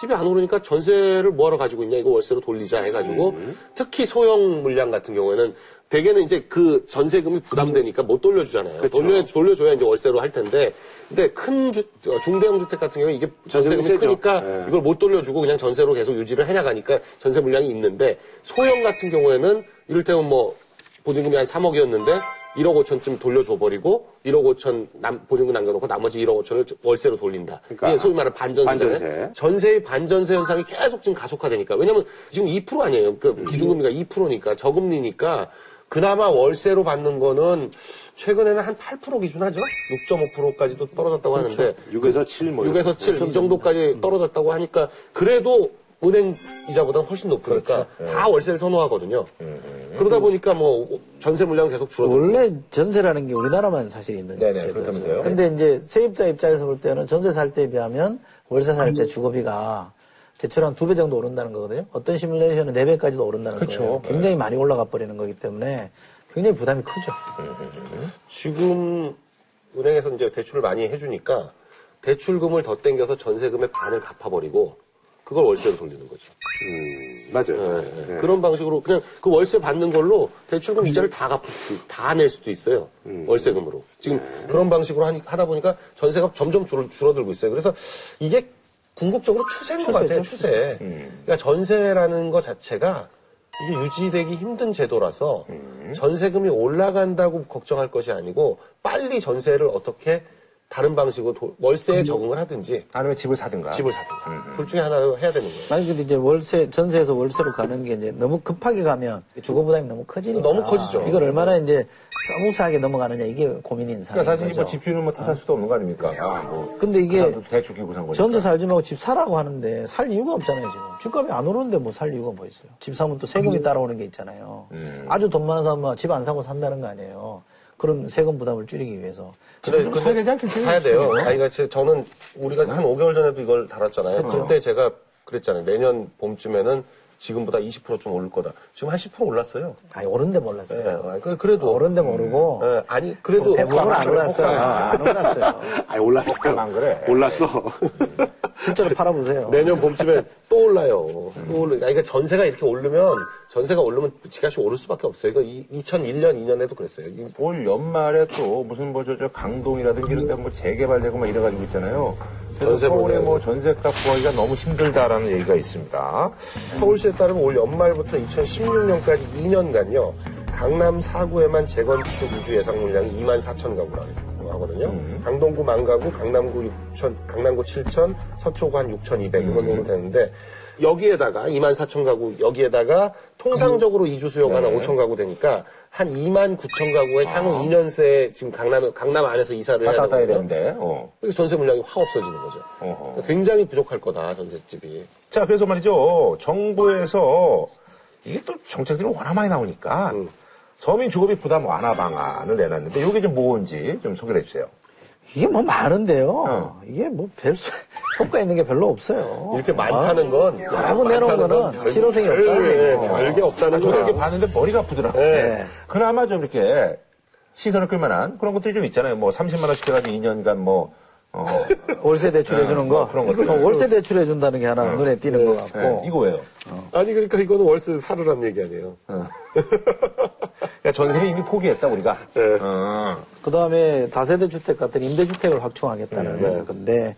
집이 안 오르니까 전세를 뭐하러 가지고 있냐 이거 월세로 돌리자 해가지고 특히 소형 물량 같은 경우에는 대개는 이제 그 전세금이 부담되니까 못 돌려주잖아요. 돌려 돌려줘야 이제 월세로 할 텐데 근데 큰 주, 어, 중대형 주택 같은 경우에 이게 전세금이 세죠. 크니까 네. 이걸 못 돌려주고 그냥 전세로 계속 유지를 해나가니까 전세 물량이 있는데 소형 같은 경우에는 이를테면 뭐 보증금이 한 3억이었는데 1억 5천쯤 돌려줘버리고 1억 5천 남, 보증금 남겨놓고 나머지 1억 5천을 월세로 돌린다. 그러니까 이게 소위 말하는 반전세잖아요. 반전세. 전세의 반전세 현상이 계속 지금 가속화되니까. 왜냐면 지금 2% 아니에요. 그 음. 기준금리가 2%니까 저금리니까 그나마 월세로 받는 거는 최근에는 한 8% 기준 하죠. 6.5%까지도 떨어졌다고 하는데 6에서 7 뭐. 6에서 7 이 정도까지 떨어졌다고 하니까 그래도 은행 이자보다는 훨씬 높으니까 그렇죠. 다 월세를 선호하거든요. 음, 그러다 보니까 뭐 전세 물량 계속 줄어들고 원래 전세라는 게 우리나라만 사실 있는 네네, 제도죠. 그렇다면서요. 근데 이제 세입자 입장에서 볼 때는 전세 살 때에 비하면 월세 살 때 주거비가 대체로 한 두 배 정도 오른다는 거거든요. 어떤 시뮬레이션은 네 배까지도 오른다는 그렇죠. 거예요. 굉장히 많이 올라가 버리는 거기 때문에 굉장히 부담이 크죠. 지금 은행에서 이제 대출을 많이 해주니까 대출금을 더 땡겨서 전세금의 반을 갚아버리고 그걸 월세로 돌리는 거죠. 음, 맞아요. 네, 네. 그런 방식으로 그냥 그 월세 받는 걸로 대출금 이자를 다 갚을 수, 다 낼 수도 있어요. 월세금으로. 지금 그런 방식으로 하다 보니까 전세가 점점 줄, 줄어들고 있어요. 그래서 이게 궁극적으로 추세인 것 추세죠, 같아요, 추세. 그러니까 전세라는 것 자체가 이게 유지되기 힘든 제도라서 전세금이 올라간다고 걱정할 것이 아니고 빨리 전세를 어떻게 다른 방식으로 도- 월세에 적응을 하든지 아니면 집을 사든가. 집을 사든가 둘 중에 하나를 해야 되는 거예요. 만약 근데 이제 월세, 전세에서 월세로 가는 게 이제 너무 급하게 가면 주거 부담이 너무 커지니까. 너무 커지죠. 이걸 얼마나 이제 smooth하게 넘어가느냐 이게 고민인 상황인 그러니까 사실. 뭐 집주인은 뭐 탓할 수도 없는 거 아닙니까? 아, 뭐. 근데 이게 대출 끼고 산 거니까. 전세 살지 말고 집 사라고 하는데 살 이유가 없잖아요, 지금. 집값이 안 오르는데 뭐 살 이유가 뭐 있어요. 집 사면 또 세금이 따라오는 게 있잖아요. 아주 돈 많은 사람은 집 안 사고 산다는 거 아니에요. 그런 세금 부담을 줄이기 위해서. 근데, 좀 사야 되지 않겠어요? 사야 돼요. 아니, 그러니까 저는 우리가 한 5개월 전에도 이걸 다뤘잖아요. 그때 제가 그랬잖아요. 내년 봄쯤에는 지금보다 20%좀 오를 거다. 지금 한 10% 올랐어요. 아니, 오른데 예, 올랐어요. 아니, 그- 그래도. 오른데 모르고. 예, 아니, 그래도. 대부분 안 올랐어요. 혹가. 안 올랐어요. 아, 올랐어요. 안 그래? 올랐어. 실제로 팔아보세요. 내년 봄쯤에 또 올라요. 또 올라. 그러니까 전세가 이렇게 오르면, 전세가 오르면 집값이 오를 수밖에 없어요. 이거 2001년, 2년에도 그랬어요. 이- 올 연말에 또 무슨 뭐저 강동이라든지 이런 데 뭐 재개발되고 막 이래가지고 있잖아요. 전세 서울에 문제. 뭐 전세값 구하기가 너무 힘들다라는 얘기가 있습니다. 서울시에 따르면 올 연말부터 2016년까지 2년간요, 강남 4구에만 재건축 위주 예상 물량이 2만 4천 가구라고 하거든요. 강동구 만 가구, 강남구 6천, 강남구 7천, 서초구 한 6,200 이런 정도 되는데 여기에다가 2만 4천 가구 여기에다가 통상적으로 이주 수요가 한 5천 가구 되니까 한 2만 9천 가구의 향후 2년새 지금 강남 강남 안에서 이사를 해야 되거든요. 되는데. 어. 전세 물량이 확 없어지는 거죠. 그러니까 굉장히 부족할 거다 전셋집이. 자, 그래서 말이죠. 정부에서 이게 또 정책들이 워낙 많이 나오니까 음. 서민 주거비 부담 완화 방안을 내놨는데 이게 좀 뭔지 좀 소개를 해주세요. 이게 뭐 많은데요. 어. 이게 뭐 별, 수- 효과 있는 게 별로 없어요. 이렇게 많다는 건 여러 내놓은 많다는 거는 실효성이 별- 없다는 예, 얘기고. 별게 없다는 저도 이렇게 거예요. 봤는데 머리가 아프더라고요. 네. 그나마 좀 이렇게 시선을 끌만한 그런 것들이 좀 있잖아요. 뭐 30만원씩 해가지고 2년간 뭐, 어, 월세 대출해 주는 거. 어, 그런 것들. 어, 월세 대출해 준다는 게 하나 눈에 띄는 것 같고. 네, 이거 왜요? 아니 그러니까 이거는 월세 사르란 얘기 아니에요. 그러니까 전세를 이미 포기했다, 우리가. 네. 어. 그 다음에 다세대 주택 같은 임대주택을 확충하겠다는 네. 건데,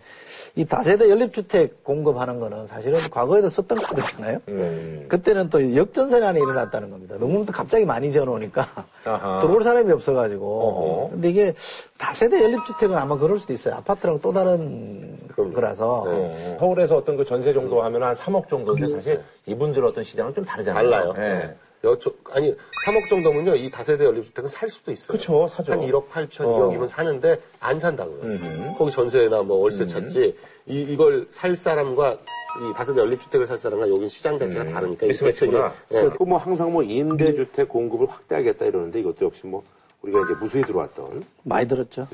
이 다세대 연립주택 공급하는 거는 사실은 과거에도 썼던 카드잖아요. 음. 그때는 또 역전세난이 일어났다는 겁니다. 너무 또 갑자기 많이 지어놓으니까 아하. 들어올 사람이 없어가지고. 어허. 근데 이게 다세대 연립주택은 아마 그럴 수도 있어요. 아파트랑 또 다른 그럼요. 거라서. 어. 서울에서 어떤 그 전세 정도 하면 한 3억 정도인데 사실 이분들 어떤 시장은 좀 다르잖아요. 달라요. 예. 여초, 아니 3억 정도면요 이 다세대 연립주택은 살 수도 있어요. 그쵸, 사죠. 한 1억 8천, 어. 2억이면 사는데 안 산다고요. 거기 전세나 뭐 월세 찾지. 이, 이걸 살 사람과 이 다세대 연립주택을 살 사람과 여긴 시장 자체가 다르니까 이 미스매치구나. 예. 그뭐 항상 뭐 임대주택 공급을 확대하겠다 이러는데 이것도 역시 뭐 우리가 이제 무수히 들어왔던 많이 들었죠.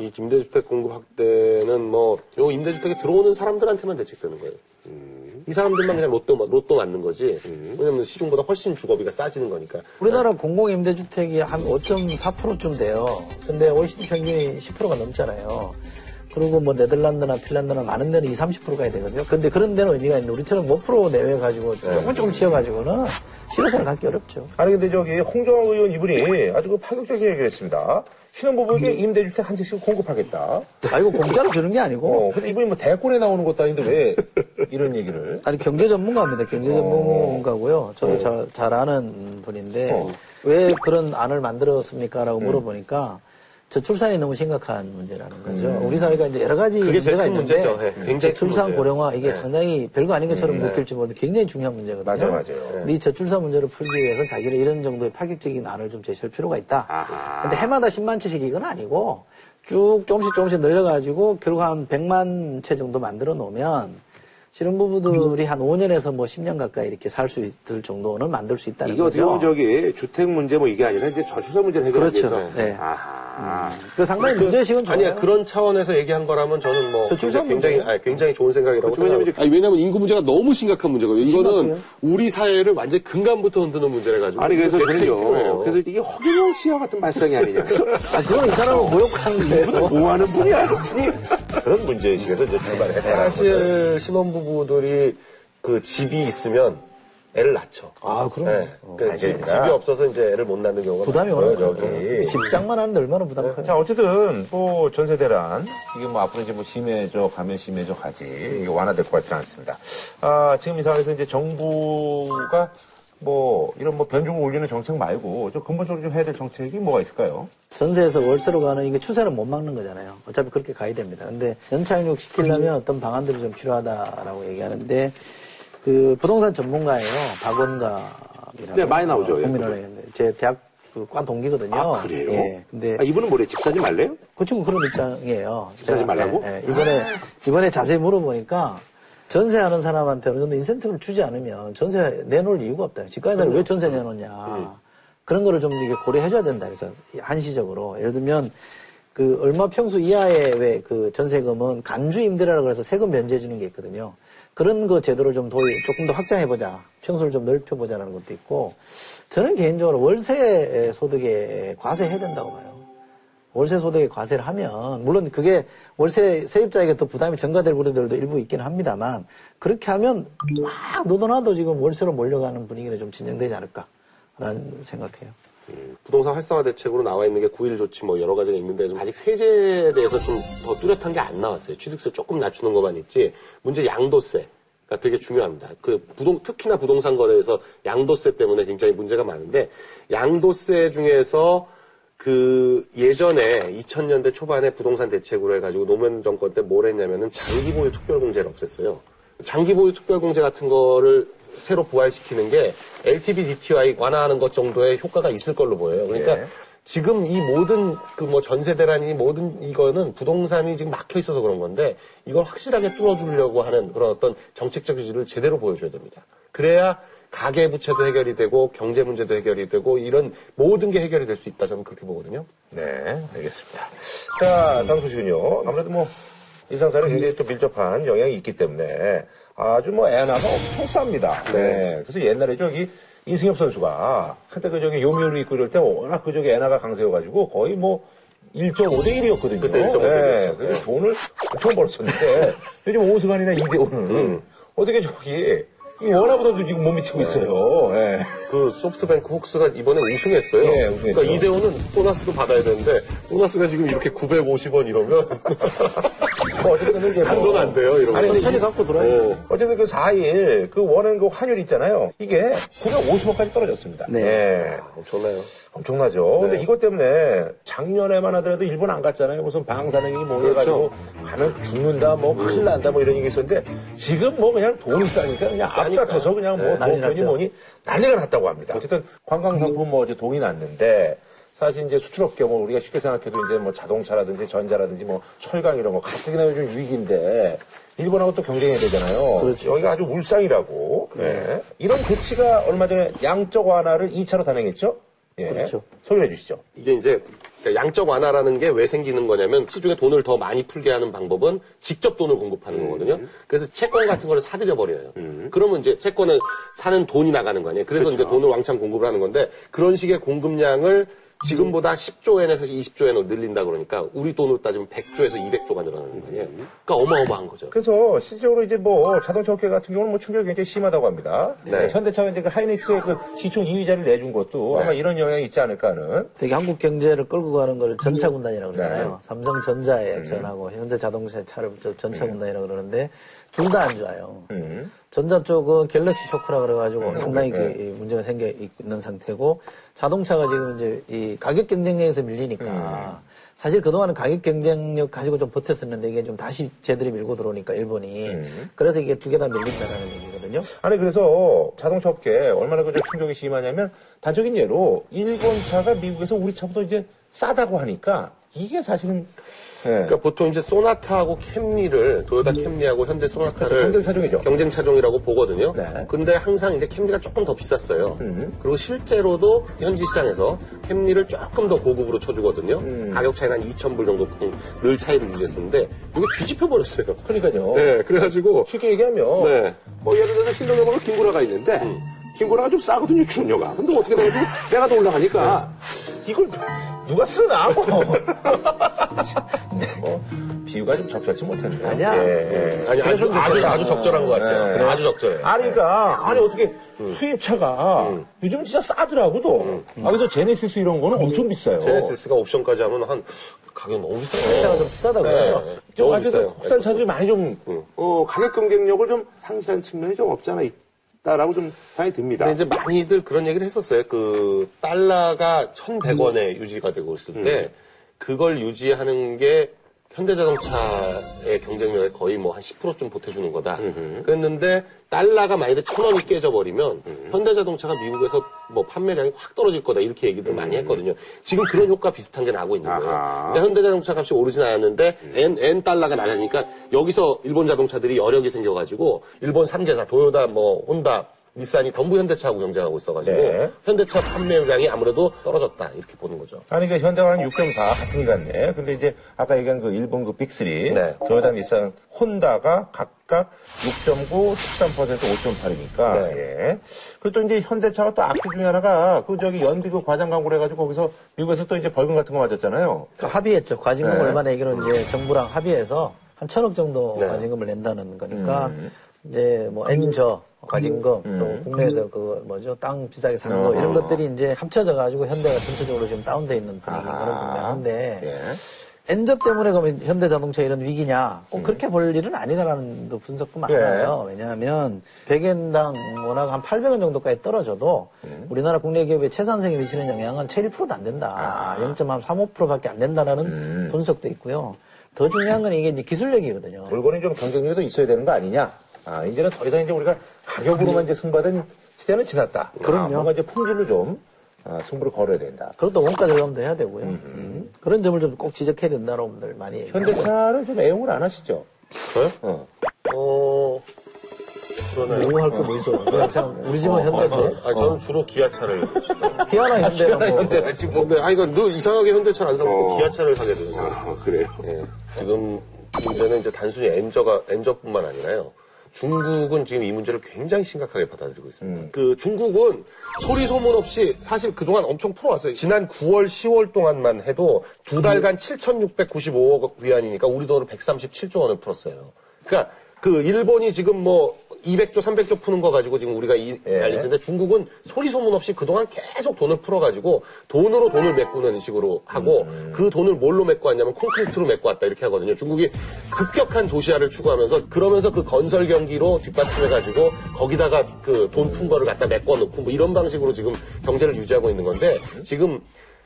이 임대주택 공급 확대는 뭐, 요 임대주택에 들어오는 사람들한테만 대책되는 거예요. 이 사람들만 그냥 로또, 로또 맞는 거지. 왜냐면 시중보다 훨씬 주거비가 싸지는 거니까. 우리나라 공공임대주택이 한 5.4%쯤 돼요. 근데 OECD 평균이 10%가 넘잖아요. 그리고 뭐 네덜란드나 핀란드나 많은 데는 20, 30%까지 되거든요. 근데 그런 데는 의미가 있는데 우리처럼 5% 내외 가지고 조금 조금 지어가지고는 실효성을 갖기 어렵죠. 아니 근데 저기 홍정화 의원 이분이 아주 그 파격적인 얘기를 했습니다. 신혼부부에게 임대주택 한 채씩 공급하겠다. 아, 이거 공짜로 주는 게 아니고. 어, 근데 이분이 뭐 대권에 나오는 것도 아닌데 왜 이런 얘기를? 아니 경제 전문가입니다. 경제 전문가고요. 저도 잘, 잘 아는 분인데 어. 왜 그런 안을 만들었습니까?라고 물어보니까 저출산이 너무 심각한 문제라는 거죠. 우리 사회가 이제 여러 가지 문제가 큰 있는데 문제죠. 예, 굉장히 큰 저출산 문제예요. 고령화 이게 네. 상당히 별거 아닌 것처럼 느낄지 모르는데 굉장히 중요한 문제거든요. 맞아, 맞아요. 근데 이 저출산 문제를 풀기 위해서 자기는 이런 정도의 파격적인 안을 좀 제시할 필요가 있다. 아하. 근데 해마다 10만 채씩 이건 아니고 쭉 조금씩 조금씩 늘려가지고 결국 한 100만 채 정도 만들어 놓으면 신혼부부들이 한 5년에서 뭐 10년 가까이 이렇게 살 수 있을 정도는 만들 수 있다는 이게 어떻게 거죠. 보면 저기 주택 문제 뭐 이게 아니라 이제 저출산 문제를 해결하기 그렇죠. 위해서. 네. 아하. 그 상당히 문제식은 좋아요. 아니야 그런 차원에서 얘기한 거라면 저는 뭐 저출산 굉장히 문제. 아니, 굉장히 좋은 생각이라고 그렇죠. 왜냐면 생각합니다. 아니, 왜냐면 인구 문제가 너무 심각한 문제거든요. 이거는 심각해요? 우리 사회를 완전히 근간부터 흔드는 문제라 가지고. 아니 그래서 대책이 저는요. 그래서 이게 허경영 씨와 같은 발상이 아니냐. 그래서 아, 그건 이 사람을 모욕하는 거예요. 뭐 하는 분이야? 그런 문제의식에서 이제 출발을 했다. 사실 신혼부부들이 그 집이 있으면 애를 낳죠. 아, 그럼 네. 그러니까 집. 집이 없어서 이제 애를 못 낳는 경우가 부담이 오는 저기. 거예요. 집장만 하는데 얼마나 부담 커요. 자, 어쨌든, 뭐, 전세 대란, 이게 뭐, 앞으로 이제 뭐, 심해져 가면 심해져 가지, 이게 완화될 것 같지는 않습니다. 아, 지금 이 상황에서 이제 정부가 뭐, 이런 뭐, 변죽을 올리는 정책 말고, 좀 근본적으로 좀 해야 될 정책이 뭐가 있을까요? 전세에서 월세로 가는 이게 추세는 못 막는 거잖아요. 어차피 그렇게 가야 됩니다. 근데 연착륙 시키려면 어떤 방안들이 좀 필요하다라고 얘기하는데 그 부동산 전문가예요. 박원갑이라고. 네, 많이 나오죠. 예, 국민은행인데 제 대학 그과 동기거든요. 아, 그래요? 예. 근데 아, 이분은 뭐래? 집 사지 말래요? 그 친구 그런 입장이에요. 집 사지 말라고? 예, 예. 이번에 이번에 자세히 물어보니까 전세하는 사람한테 어느 정도 인센티브를 주지 않으면 전세 내놓을 이유가 없다. 사람 왜 전세 내놓냐. 그런 거를 좀 이게 고려해줘야 된다. 그래서 한시적으로 예를 들면 그 얼마 평수 이하의 왜 그 전세금은 간주 임대라고 해서 세금 면제해 주는 게 있거든요. 그런 거 제도를 좀 도입, 조금 더 확장해 보자. 평수를 좀 넓혀 보자라는 것도 있고 저는 개인적으로 월세 소득에 과세해야 된다고 봐요. 월세 소득에 과세를 하면 물론 그게 월세 세입자에게 더 부담이 증가될 부분들도 일부 있기는 합니다만 그렇게 하면 막 너도나도 지금 월세로 몰려가는 분위기는 좀 진정되지 않을까라는 생각해요. 부동산 활성화 대책으로 나와 있는 게 9일 조치 뭐 여러 가지가 있는데 좀 아직 세제에 대해서 좀 더 뚜렷한 게 안 나왔어요. 취득세 조금 낮추는 것만 있지 문제 양도세가 되게 중요합니다. 그 부동 특히나 부동산 거래에서 양도세 때문에 굉장히 문제가 많은데 양도세 중에서 그 예전에 2000년대 초반에 부동산 대책으로 해가지고 노무현 정권 때 뭘 했냐면은 장기 보유 특별 공제를 없앴어요. 장기 보유 특별 공제 같은 거를 새로 부활시키는 게 LTV DTI 완화하는 것 정도의 효과가 있을 걸로 보여요. 그러니까 예. 지금 이 모든 그 뭐 전세 대란이 모든 이거는 부동산이 지금 막혀 있어서 그런 건데 이걸 확실하게 뚫어주려고 하는 그런 어떤 정책적 유지를 제대로 보여줘야 됩니다. 그래야 가계 부채도 해결이 되고 경제 문제도 해결이 되고 이런 모든 게 해결이 될 수 있다 저는 그렇게 보거든요. 네, 알겠습니다. 자, 다음 소식은요. 아무래도 뭐, 일상생활에 굉장히 또 밀접한 영향이 있기 때문에 아주 뭐 애나가 엄청 쌉니다. 네. 그래서 옛날에 저기 이승엽 선수가 한때 그 저기 요미우를 입고 이럴 때 워낙 그 저기 애나가 강세여가지고 거의 뭐 1.5대 1이었거든요. 그때 1.5대 1 이었죠. 그래서 돈을 엄청 벌었었는데 요즘 오승환이나 이대호는 어떻게 저기 이 원화보다도 지금 못 미치고 있어요. 예. 그 소프트뱅크 혹스가 이번에 우승했어요. 예, 우승했죠. 그러니까 이대호는 보너스도 받아야 되는데 보너스가 지금 이렇게 950원 이러면 뭐 어쨌든 이제 뭐- 한돈 안 돼요. 이러면 아니, 천천히 갖고 들어야죠. 어. 어쨌든 그 4일 그 원은 그 환율 있잖아요. 이게 950원까지 떨어졌습니다. 네. 예. 엄청나요. 엄청나죠. 근데 네. 이것 때문에 작년에만 하더라도 일본 안 갔잖아요. 무슨 방사능이 뭐 해가지고 그렇죠. 가면 죽는다, 뭐 큰일 난다, 뭐 이런 얘기 있었는데 지금 뭐 그냥 돈이 싸니까 그냥 싸니까. 앞다퉈서 그냥 뭐 네, 난리 돈이 났죠. 뭐니 난리가 났다고 합니다. 어쨌든 관광 상품 뭐 이제 동이 났는데 사실 이제 수출업계 뭐 우리가 쉽게 생각해도 이제 뭐 자동차라든지 전자라든지 뭐 철강 이런 거 가뜩이나 요즘 위기인데 일본하고 또 경쟁해야 되잖아요. 그렇죠. 여기가 아주 울상이라고. 네. 이런 조치가 얼마 전에 양적 완화를 2차로 단행했죠. 예. 그렇죠. 소개해 주시죠. 이게 이제 그러니까 양적 완화라는 게 왜 생기는 거냐면 시중에 돈을 더 많이 풀게 하는 방법은 직접 돈을 공급하는 거거든요. 그래서 채권 같은 거를 사들여 버려요. 그러면 이제 채권을 사는 돈이 나가는 거 아니에요. 그래서 이제 돈을 왕창 공급을 하는 건데 그런 식의 공급량을 지금보다 10조엔에서 20조엔으로 늘린다 그러니까 우리 돈으로 따지면 100조에서 200조가 늘어나는 거 아니에요. 그러니까 어마어마한 거죠. 그래서 실제로 이제 뭐 자동차 업계 같은 경우는 뭐 충격이 굉장히 심하다고 합니다. 네. 현대차가 이제 그 하이닉스의 그 시총 2위자를 내준 것도 아마 이런 영향이 있지 않을까 하는. 되게 한국 경제를 끌고 가는 걸 전차군단이라고 그러잖아요. 네. 삼성전자에 전하고 현대자동차에 차를 저 전차군단이라고 그러는데 둘 다 안 좋아요. 음. 전자 쪽은 갤럭시 쇼크라 그래가지고 상당히 네. 그이 문제가 생겨 있는 상태고 자동차가 지금 이제 이 가격 경쟁력에서 밀리니까 사실 그동안은 가격 경쟁력 가지고 좀 버텼었는데 이게 좀 다시 쟤들이 밀고 들어오니까 일본이 그래서 이게 두 개 다 밀린다라는 얘기거든요. 아니 그래서 자동차 업계 얼마나 그 충격이 심하냐면 단적인 예로 일본 차가 미국에서 우리 차보다 이제 싸다고 하니까 이게 사실은 예. 그러니까 보통 이제 소나타하고 캠리를 도요타 캠리하고 현대 소나타를 경쟁 차종이죠. 경쟁 차종이라고 보거든요. 네. 음. 근데 항상 이제 캠리가 조금 더 비쌌어요. 그리고 실제로도 현지 시장에서 캠리를 조금 더 고급으로 쳐주거든요. 음. 가격 차이는 한 2,000불 정도 늘 차이를 유지했었는데 이게 뒤집혀 버렸어요. 그러니까요. 네, 그래가지고 쉽게 얘기하면 네. 뭐 예를 들어서 신동엽하고 김구라가 있는데 김구라가 좀 싸거든요 출연료가 근데 어떻게 돼가지고 내가 더 올라가니까 이걸 누가 쓰나 뭐. 뭐 비유가 좀 적절치 못했네. 아니야. 예, 예. 아니 아주 아주 아주 적절한 것 같아요. 네. 아주 적절해요. 아니, 그러니까, 아니, 어떻게, 수입차가 요즘 진짜 싸더라고도. 아, 그래서 제네시스 이런 거는 엄청 비싸요. 제네시스가 옵션까지 하면 한 가격 너무 비싸요. 차가 좀 비싸다고 네. 해요. 좀 너무 비싸요. 국산 차들이 많이 좀, 어, 가격 경쟁력을 좀 상실한 측면이 좀 없지 않아 있다라고 좀 생각이 듭니다. 근데 이제 많이들 그런 얘기를 했었어요. 그 달러가 1,100원에 유지가 되고 있을 때 그걸 유지하는 게 현대자동차의 경쟁력에 거의 뭐 한 10%좀 보태주는 거다. 그랬는데 달러가 만약에 1,000원이 깨져버리면 현대자동차가 미국에서 뭐 판매량이 확 떨어질 거다 이렇게 얘기를 많이 했거든요. 지금 그런 효과 비슷한 게 나고 있는 거예요. 아하. 그러니까 현대자동차 값이 오르진 않았는데 N, N 달러가 나가니까 여기서 일본 자동차들이 여력이 생겨가지고 일본 3개사 도요다 뭐 혼다 닛산이 전부 현대차하고 경쟁하고 있어가지고 네. 현대차 판매량이 아무래도 떨어졌다 이렇게 보는 거죠. 아니, 그 현대가 한 6.4 같은 게 같네. 근데 이제 아까 얘기한 그 일본 그 빅3, 네. 도요타, 닛산, 혼다가 각각 6.9, 13%, 5.8이니까, 네. 예. 그리고 또 이제 현대차가 또 악기 중에 하나가 그 저기 연비 그 과장 광고를 해가지고 거기서 미국에서 또 이제 벌금 같은 거 맞았잖아요. 그 합의했죠. 과징금 네. 얼마 내기로 이제 정부랑 합의해서 한 천억 정도 네. 과징금을 낸다는 거니까 이제 뭐 엔저 과징금 또 국내에서 그 뭐죠 땅 비싸게 산 거 이런 것들이 이제 합쳐져 가지고 현대가 전체적으로 지금 다운돼 있는 분위기인 거는 분명한데 예. 엔저 때문에 그러면 현대 자동차 이런 위기냐? 꼭 그렇게 볼 일은 아니다라는 또 분석도 많아요. 왜냐하면 100엔당 워낙 한 800원 정도까지 떨어져도 우리나라 국내 기업의 채산성에 미치는 영향은 채 1%도 안 된다. 0.35%밖에 안 된다라는 분석도 있고요. 더 중요한 건 이게 이제 기술력이거든요. 물건이 좀 경쟁력도 있어야 되는 거 아니냐? 아, 이제는 더 이상 이제 우리가 가격으로만 이제 승부하던 시대는 지났다. 그럼요. 아, 뭔가 이제 품질로 좀 아, 승부를 걸어야 된다. 그것도 원가 절감도 해야 되고요. 음. 그런 점을 좀 꼭 지적해야 된다라고 분들 많이 얘기해요. 현대차는 좀 애용을 안 하시죠? 저요? 어. 어 그러네요. 뭐할 거 뭐 있어. 그냥 참 우리 집은 현대인데. 아니 저는 주로 기아차를. 기아나 현대는 뭐. 현대 지금 뭔데? 아니 이거 늘 이상하게 현대차를 안 사고 어. 기아차를 사게 되는 거예요. 아, 그래요. 예. 지금 문제는 이제 단순히 엔저가 엔저뿐만 아니라요. 중국은 지금 이 문제를 굉장히 심각하게 받아들이고 있습니다. 그 중국은 소리 소문 없이 사실 그동안 엄청 풀어왔어요. 지난 9월, 10월 동안만 해도 두 달간 7,695억 위안이니까 우리 돈으로 137조 원을 풀었어요. 그러니까 그 일본이 지금 뭐 200조, 300조 푸는 거 가지고 지금 우리가 이 예. 난리 있는데 중국은 소리 소문 없이 그동안 계속 돈을 풀어가지고 돈으로 돈을 메꾸는 식으로 하고 그 돈을 뭘로 메꿔 왔냐면 콘크리트로 메꿔 왔다 이렇게 하거든요. 중국이 급격한 도시화를 추구하면서 그러면서 그 건설 경기로 뒷받침해가지고 거기다가 그 돈 푼 거를 갖다 메꿔 놓고 뭐 이런 방식으로 지금 경제를 유지하고 있는 건데 지금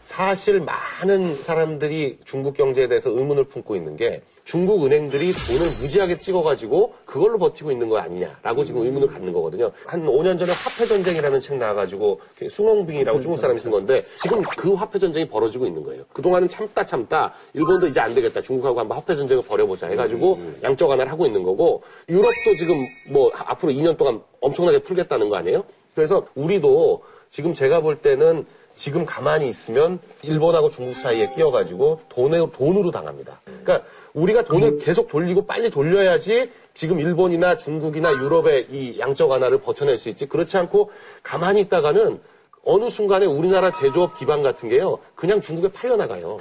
사실 많은 사람들이 중국 경제에 대해서 의문을 품고 있는 게 중국 은행들이 돈을 무지하게 찍어가지고 그걸로 버티고 있는 거 아니냐라고 지금 의문을 갖는 거거든요. 한 5년 전에 화폐 전쟁이라는 책 나와가지고 숭엉빙이라고 중국 사람이 쓴 건데 지금 그 화폐 전쟁이 벌어지고 있는 거예요. 그동안은 참다 참다 일본도 이제 안 되겠다. 중국하고 한번 화폐 전쟁을 벌여보자 해가지고 양적 완화를 하고 있는 거고 유럽도 지금 뭐 앞으로 2년 동안 엄청나게 풀겠다는 거 아니에요? 그래서 우리도 지금 제가 볼 때는 지금 가만히 있으면 일본하고 중국 사이에 끼어가지고 돈에, 돈으로 당합니다. 그러니까 우리가 돈을 계속 돌리고 빨리 돌려야지 지금 일본이나 중국이나 유럽의 이 양적 완화를 버텨낼 수 있지. 그렇지 않고 가만히 있다가는 어느 순간에 우리나라 제조업 기반 같은 게요. 그냥 중국에 팔려나가요.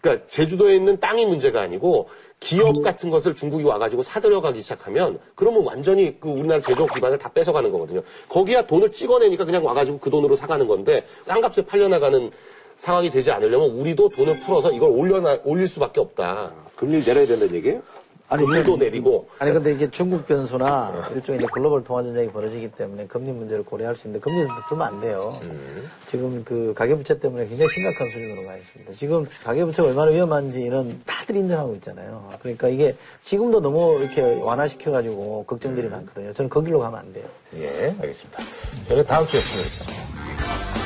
그러니까 제주도에 있는 땅이 문제가 아니고 기업 같은 것을 중국이 와가지고 사들여가기 시작하면 그러면 완전히 그 우리나라 제조업 기반을 다 뺏어가는 거거든요. 거기야 돈을 찍어내니까 그냥 와가지고 그 돈으로 사가는 건데 싼 값에 팔려나가는 상황이 되지 않으려면 우리도 돈을 풀어서 이걸 올려나, 올릴 수밖에 없다. 금리를 내려야 된다는 얘기예요? 아니, 금리도 좀- 내리고 아니 근데 이게 중국 변수나 일종의 이제 글로벌 통화 전쟁이 벌어지기 때문에 금리 문제를 고려할 수 있는데 금리는 풀면 안 돼요. 지금 그 가계부채 때문에 굉장히 심각한 수준으로 가 있습니다. 지금 가계부채가 얼마나 위험한지는 다들 인정하고 있잖아요. 그러니까 이게 지금도 너무 이렇게 완화시켜가지고 걱정들이 많거든요. 저는 거기로 가면 안 돼요. 예, 알겠습니다. 저는 다음 주에 뵙겠습니다.